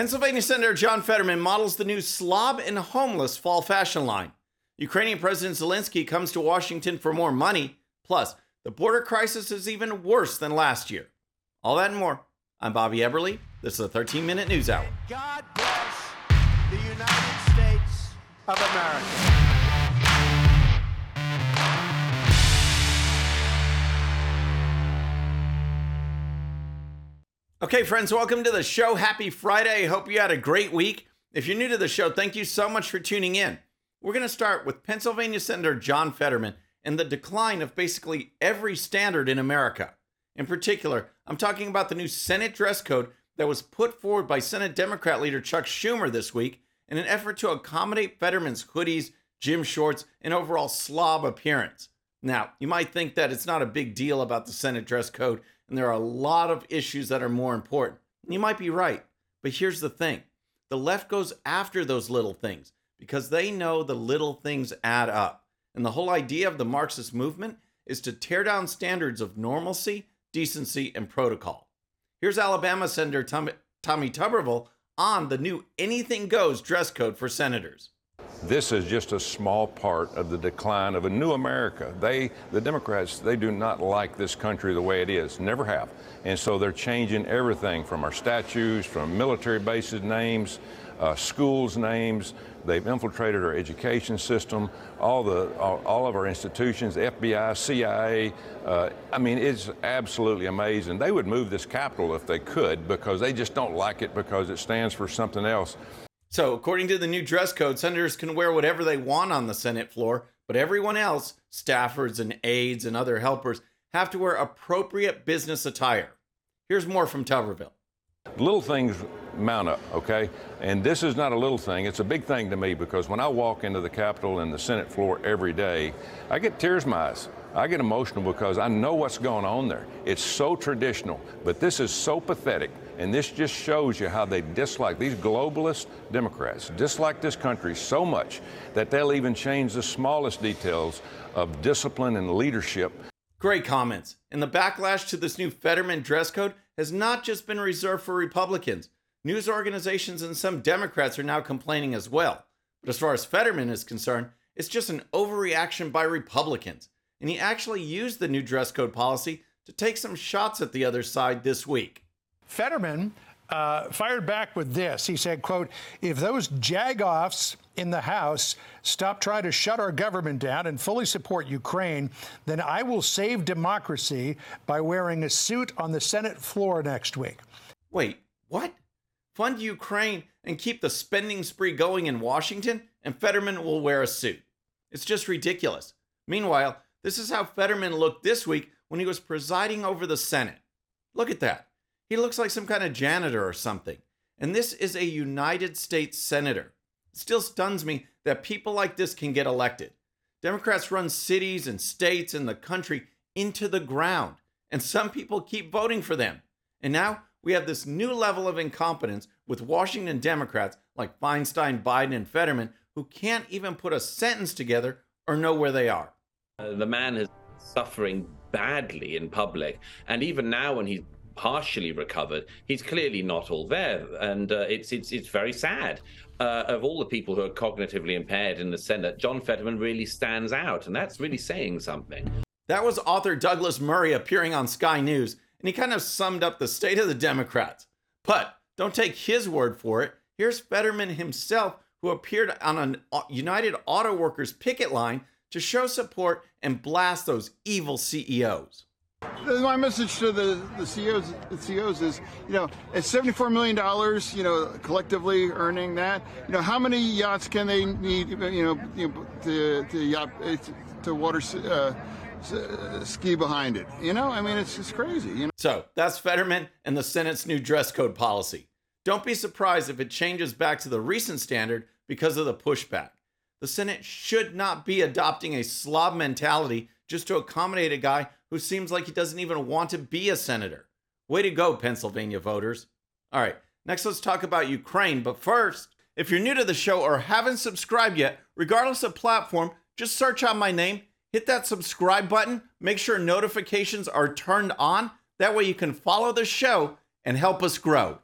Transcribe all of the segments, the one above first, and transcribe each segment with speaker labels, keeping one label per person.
Speaker 1: Pennsylvania Senator John Fetterman models the new slob and homeless fall fashion line. Ukrainian President Zelensky comes to Washington for more money. Plus, the border crisis is even worse than last year. All that and more. I'm Bobby Eberle. This is the 13 Minute News Hour.
Speaker 2: God bless the United States of America.
Speaker 1: Okay, friends, welcome to the show. Happy Friday. Hope you had a great week. If you're new to the show, thank you so much for tuning in. We're going to start with Pennsylvania Senator John Fetterman and the decline of basically every standard in America. In particular, I'm talking about the new Senate dress code that was put forward by Senate Democrat leader Chuck Schumer this week in an effort to accommodate Fetterman's hoodies, gym shorts, and overall slob appearance. Now, you might think that it's not a big deal about the Senate dress code and there are a lot of issues that are more important. And you might be right, but here's the thing the left goes after those little things because they know the little things add up. And the whole idea of the Marxist movement is to tear down standards of normalcy, decency, and protocol. Here's Alabama Senator Tommy, Tommy Tuberville on the new anything goes dress code for senators.
Speaker 3: This is just a small part of the decline of a new America. They, the Democrats, they do not like this country the way it is, never have. And so they're changing everything from our statues, from military bases names, uh, schools names. They've infiltrated our education system, all the all, all of our institutions, FBI, CIA. Uh, I mean, it's absolutely amazing. They would move this capital if they could because they just don't like it because it stands for something else.
Speaker 1: So, according to the new dress code, senators can wear whatever they want on the Senate floor, but everyone else, staffers and aides and other helpers, have to wear appropriate business attire. Here's more from Tuberville.
Speaker 3: Little things mount up, okay? And this is not a little thing, it's a big thing to me because when I walk into the Capitol and the Senate floor every day, I get tears in my eyes. I get emotional because I know what's going on there. It's so traditional, but this is so pathetic. And this just shows you how they dislike these globalist Democrats, dislike this country so much that they'll even change the smallest details of discipline and leadership.
Speaker 1: Great comments. And the backlash to this new Fetterman dress code has not just been reserved for Republicans. News organizations and some Democrats are now complaining as well. But as far as Fetterman is concerned, it's just an overreaction by Republicans. And he actually used the new dress code policy to take some shots at the other side this week.
Speaker 4: Fetterman uh, fired back with this. He said, quote, if those jagoffs in the House stop trying to shut our government down and fully support Ukraine, then I will save democracy by wearing a suit on the Senate floor next week.
Speaker 1: Wait, what? Fund Ukraine and keep the spending spree going in Washington, and Fetterman will wear a suit. It's just ridiculous. Meanwhile, this is how Fetterman looked this week when he was presiding over the Senate. Look at that. He looks like some kind of janitor or something. And this is a United States Senator. It still stuns me that people like this can get elected. Democrats run cities and states and the country into the ground, and some people keep voting for them. And now we have this new level of incompetence with Washington Democrats like Feinstein, Biden, and Fetterman who can't even put a sentence together or know where they are.
Speaker 5: Uh, the man is suffering badly in public, and even now when he's partially recovered, he's clearly not all there, and uh, it's it's it's very sad. Uh, of all the people who are cognitively impaired in the Senate, John Fetterman really stands out, and that's really saying something.
Speaker 1: That was author Douglas Murray appearing on Sky News, and he kind of summed up the state of the Democrats. But don't take his word for it. Here's Fetterman himself, who appeared on a United Auto Workers picket line to show support and blast those evil CEOs.
Speaker 6: My message to the, the CEOs, the CEOs is, you know, at $74 million, you know, collectively earning that, you know, how many yachts can they need, you know, you know to, to yacht, to water, uh, ski behind it. You know, I mean, it's just crazy. You know?
Speaker 1: So that's Fetterman and the Senate's new dress code policy. Don't be surprised if it changes back to the recent standard because of the pushback. The Senate should not be adopting a slob mentality just to accommodate a guy who seems like he doesn't even want to be a senator. Way to go, Pennsylvania voters. All right, next let's talk about Ukraine. But first, if you're new to the show or haven't subscribed yet, regardless of platform, just search out my name, hit that subscribe button, make sure notifications are turned on. That way you can follow the show and help us grow.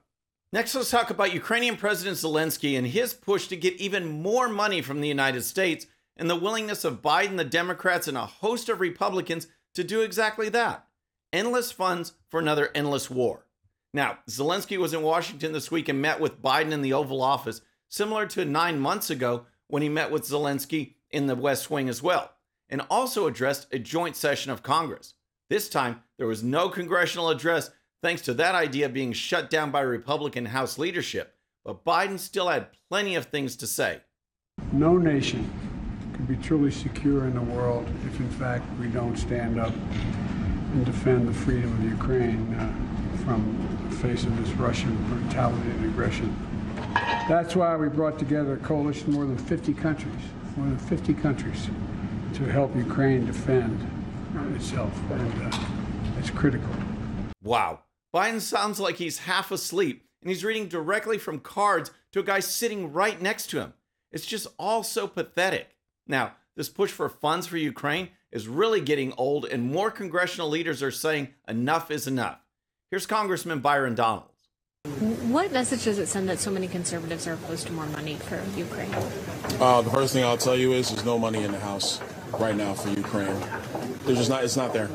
Speaker 1: Next, let's talk about Ukrainian President Zelensky and his push to get even more money from the United States and the willingness of Biden, the Democrats, and a host of Republicans to do exactly that endless funds for another endless war. Now, Zelensky was in Washington this week and met with Biden in the Oval Office, similar to nine months ago when he met with Zelensky in the West Wing as well, and also addressed a joint session of Congress. This time, there was no congressional address thanks to that idea being shut down by Republican House leadership, but Biden still had plenty of things to say.
Speaker 7: No nation be truly secure in the world if, in fact, we don't stand up and defend the freedom of Ukraine uh, from the face of this Russian brutality and aggression. That's why we brought together a coalition of more than 50 countries, more than 50 countries, to help Ukraine defend itself, and uh, it's critical.
Speaker 1: Wow. Biden sounds like he's half asleep and he's reading directly from cards to a guy sitting right next to him. It's just all so pathetic. Now, this push for funds for Ukraine is really getting old, and more congressional leaders are saying enough is enough. Here's Congressman Byron Donalds.
Speaker 8: What message does it send that so many conservatives are opposed to more money for Ukraine?
Speaker 9: Uh, the first thing I'll tell you is there's no money in the House right now for Ukraine. There's just not. It's not there.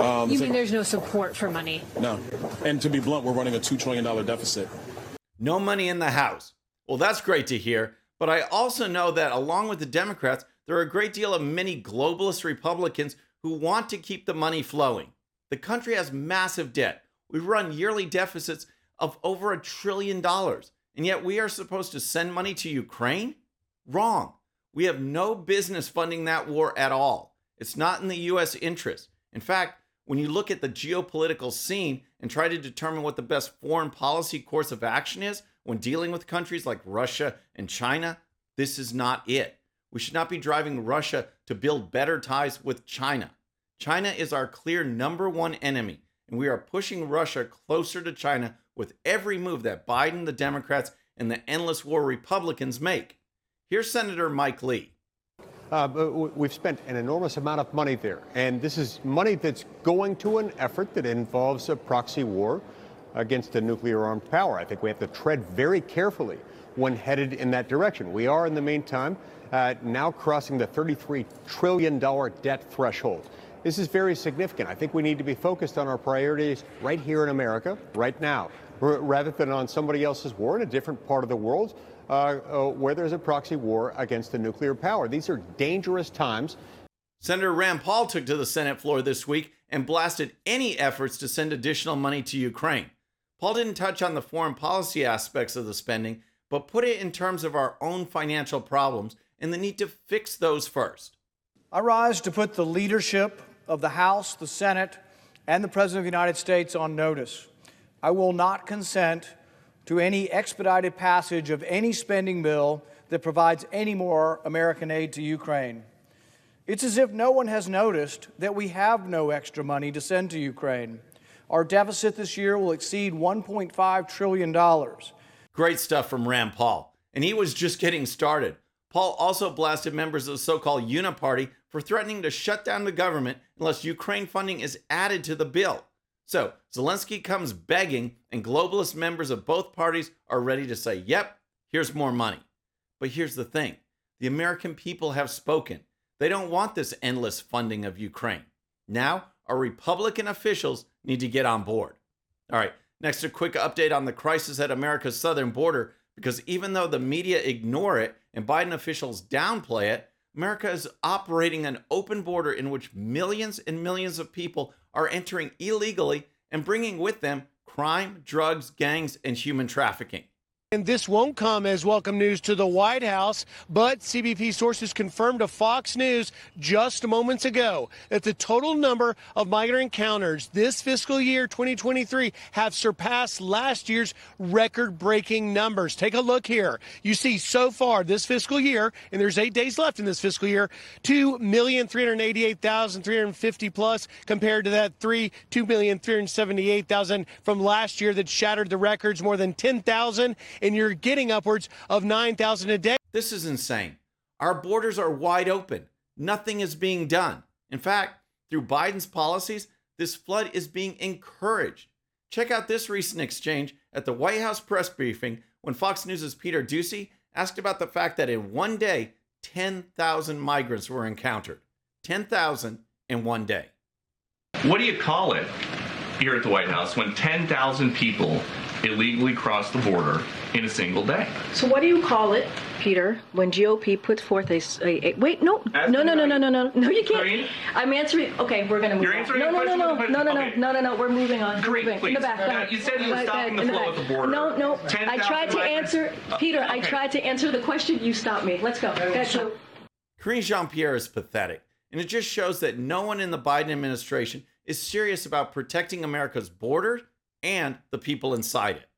Speaker 8: Um, you mean like, there's no support for money?
Speaker 9: No. And to be blunt, we're running a two trillion dollar deficit.
Speaker 1: No money in the House. Well, that's great to hear. But I also know that along with the Democrats, there are a great deal of many globalist Republicans who want to keep the money flowing. The country has massive debt. We run yearly deficits of over a trillion dollars, and yet we are supposed to send money to Ukraine? Wrong. We have no business funding that war at all. It's not in the U.S. interest. In fact, when you look at the geopolitical scene and try to determine what the best foreign policy course of action is when dealing with countries like Russia and China, this is not it. We should not be driving Russia to build better ties with China. China is our clear number one enemy, and we are pushing Russia closer to China with every move that Biden, the Democrats, and the endless war Republicans make. Here's Senator Mike Lee.
Speaker 10: Uh, we've spent an enormous amount of money there, and this is money that's going to an effort that involves a proxy war against a nuclear armed power. I think we have to tread very carefully when headed in that direction. We are, in the meantime, uh, now crossing the $33 trillion debt threshold. This is very significant. I think we need to be focused on our priorities right here in America, right now, rather than on somebody else's war in a different part of the world uh, uh, where there's a proxy war against a nuclear power. These are dangerous times.
Speaker 1: Senator Rand Paul took to the Senate floor this week and blasted any efforts to send additional money to Ukraine. Paul didn't touch on the foreign policy aspects of the spending, but put it in terms of our own financial problems and the need to fix those first.
Speaker 11: I rise to put the leadership of the House, the Senate, and the President of the United States on notice. I will not consent to any expedited passage of any spending bill that provides any more American aid to Ukraine. It's as if no one has noticed that we have no extra money to send to Ukraine. Our deficit this year will exceed $1.5 trillion.
Speaker 1: Great stuff from Rand Paul. And he was just getting started. Paul also blasted members of the so called Uniparty for threatening to shut down the government unless Ukraine funding is added to the bill. So Zelensky comes begging, and globalist members of both parties are ready to say, yep, here's more money. But here's the thing the American people have spoken. They don't want this endless funding of Ukraine. Now, our Republican officials need to get on board. All right, next, a quick update on the crisis at America's southern border because even though the media ignore it and Biden officials downplay it, America is operating an open border in which millions and millions of people are entering illegally and bringing with them crime, drugs, gangs, and human trafficking.
Speaker 12: And this won't come as welcome news to the White House, but CBP sources confirmed to Fox News just moments ago that the total number of migrant encounters this fiscal year 2023 have surpassed last year's record breaking numbers. Take a look here. You see so far this fiscal year, and there's eight days left in this fiscal year, 2,388,350 plus compared to that 3, 2,378,000 from last year that shattered the records more than 10,000 and you're getting upwards of 9,000 a day.
Speaker 1: This is insane. Our borders are wide open. Nothing is being done. In fact, through Biden's policies, this flood is being encouraged. Check out this recent exchange at the White House press briefing when Fox News' Peter Doocy asked about the fact that in one day, 10,000 migrants were encountered. 10,000 in one day.
Speaker 13: What do you call it here at the White House when 10,000 people illegally cross the border in a single day?
Speaker 14: So what do you call it, Peter, when GOP puts forth a, s- a- a- wait, no,
Speaker 13: Ask
Speaker 14: no, no, no, no, no, no, no, you can't. I'm answering. Okay, we're gonna move
Speaker 13: You're
Speaker 14: on.
Speaker 13: answering
Speaker 14: no,
Speaker 13: a
Speaker 14: no, no, no, no, no,
Speaker 13: question.
Speaker 14: no, no, no, no. We're moving on.
Speaker 13: Karine,
Speaker 14: We're moving. In the
Speaker 13: please.
Speaker 14: back.
Speaker 13: No, no, you said you were stopping
Speaker 14: ahead,
Speaker 13: the flow
Speaker 14: back.
Speaker 13: at the border.
Speaker 14: No, no. I tried to
Speaker 13: migrants.
Speaker 14: answer,
Speaker 13: Uh,
Speaker 14: Peter. I tried to answer the question. You stopped me. Let's go. Go so-
Speaker 1: Karine Jean Pierre is pathetic, and it just shows that no one in the Biden administration is serious about protecting America's border and the people inside it.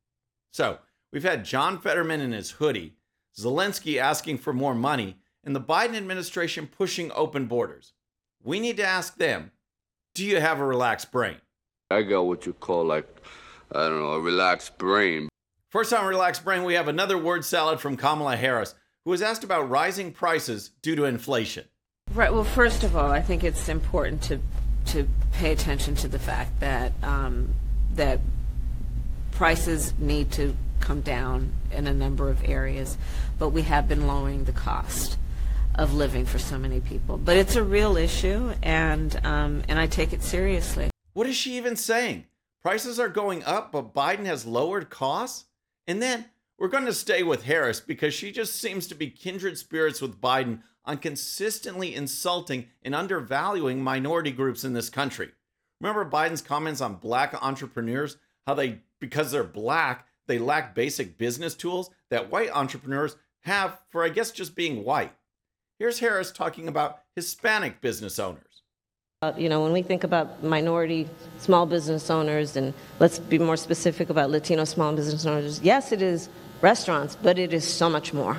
Speaker 1: So, we've had John Fetterman in his hoodie, Zelensky asking for more money, and the Biden administration pushing open borders. We need to ask them do you have a relaxed brain?
Speaker 15: I got what you call like, I don't know, a relaxed brain.
Speaker 1: First on Relaxed Brain, we have another word salad from Kamala Harris, who was asked about rising prices due to inflation.
Speaker 16: Right. Well, first of all, I think it's important to to pay attention to the fact that um, that prices need to come down in a number of areas, but we have been lowering the cost of living for so many people. But it's a real issue, and um, and I take it seriously.
Speaker 1: What is she even saying? Prices are going up, but Biden has lowered costs? And then we're going to stay with Harris because she just seems to be kindred spirits with Biden on consistently insulting and undervaluing minority groups in this country. Remember Biden's comments on black entrepreneurs? How they, because they're black, they lack basic business tools that white entrepreneurs have for, I guess, just being white. Here's Harris talking about Hispanic business owners.
Speaker 17: Uh, You know, when we think about minority small business owners, and let's be more specific about Latino small business owners, yes, it is restaurants, but it is so much more.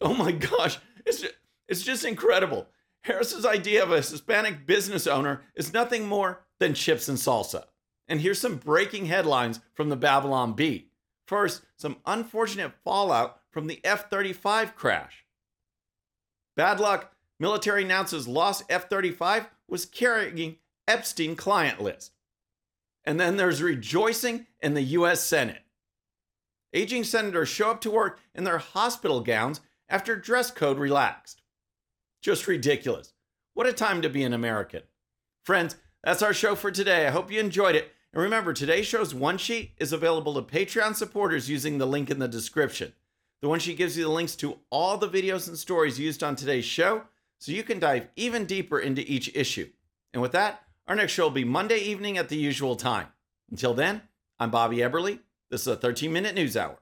Speaker 1: Oh my gosh, it's just, it's just incredible. Harris's idea of a Hispanic business owner is nothing more than chips and salsa. And here's some breaking headlines from the Babylon Bee. First, some unfortunate fallout from the F 35 crash. Bad luck, military announces lost F 35 was carrying Epstein client list. And then there's rejoicing in the US Senate. Aging senators show up to work in their hospital gowns after dress code relaxed. Just ridiculous. What a time to be an American. Friends, that's our show for today. I hope you enjoyed it. And remember, today's show's one sheet is available to Patreon supporters using the link in the description. The one sheet gives you the links to all the videos and stories used on today's show so you can dive even deeper into each issue. And with that, our next show will be Monday evening at the usual time. Until then, I'm Bobby Eberle. This is a 13 minute news hour.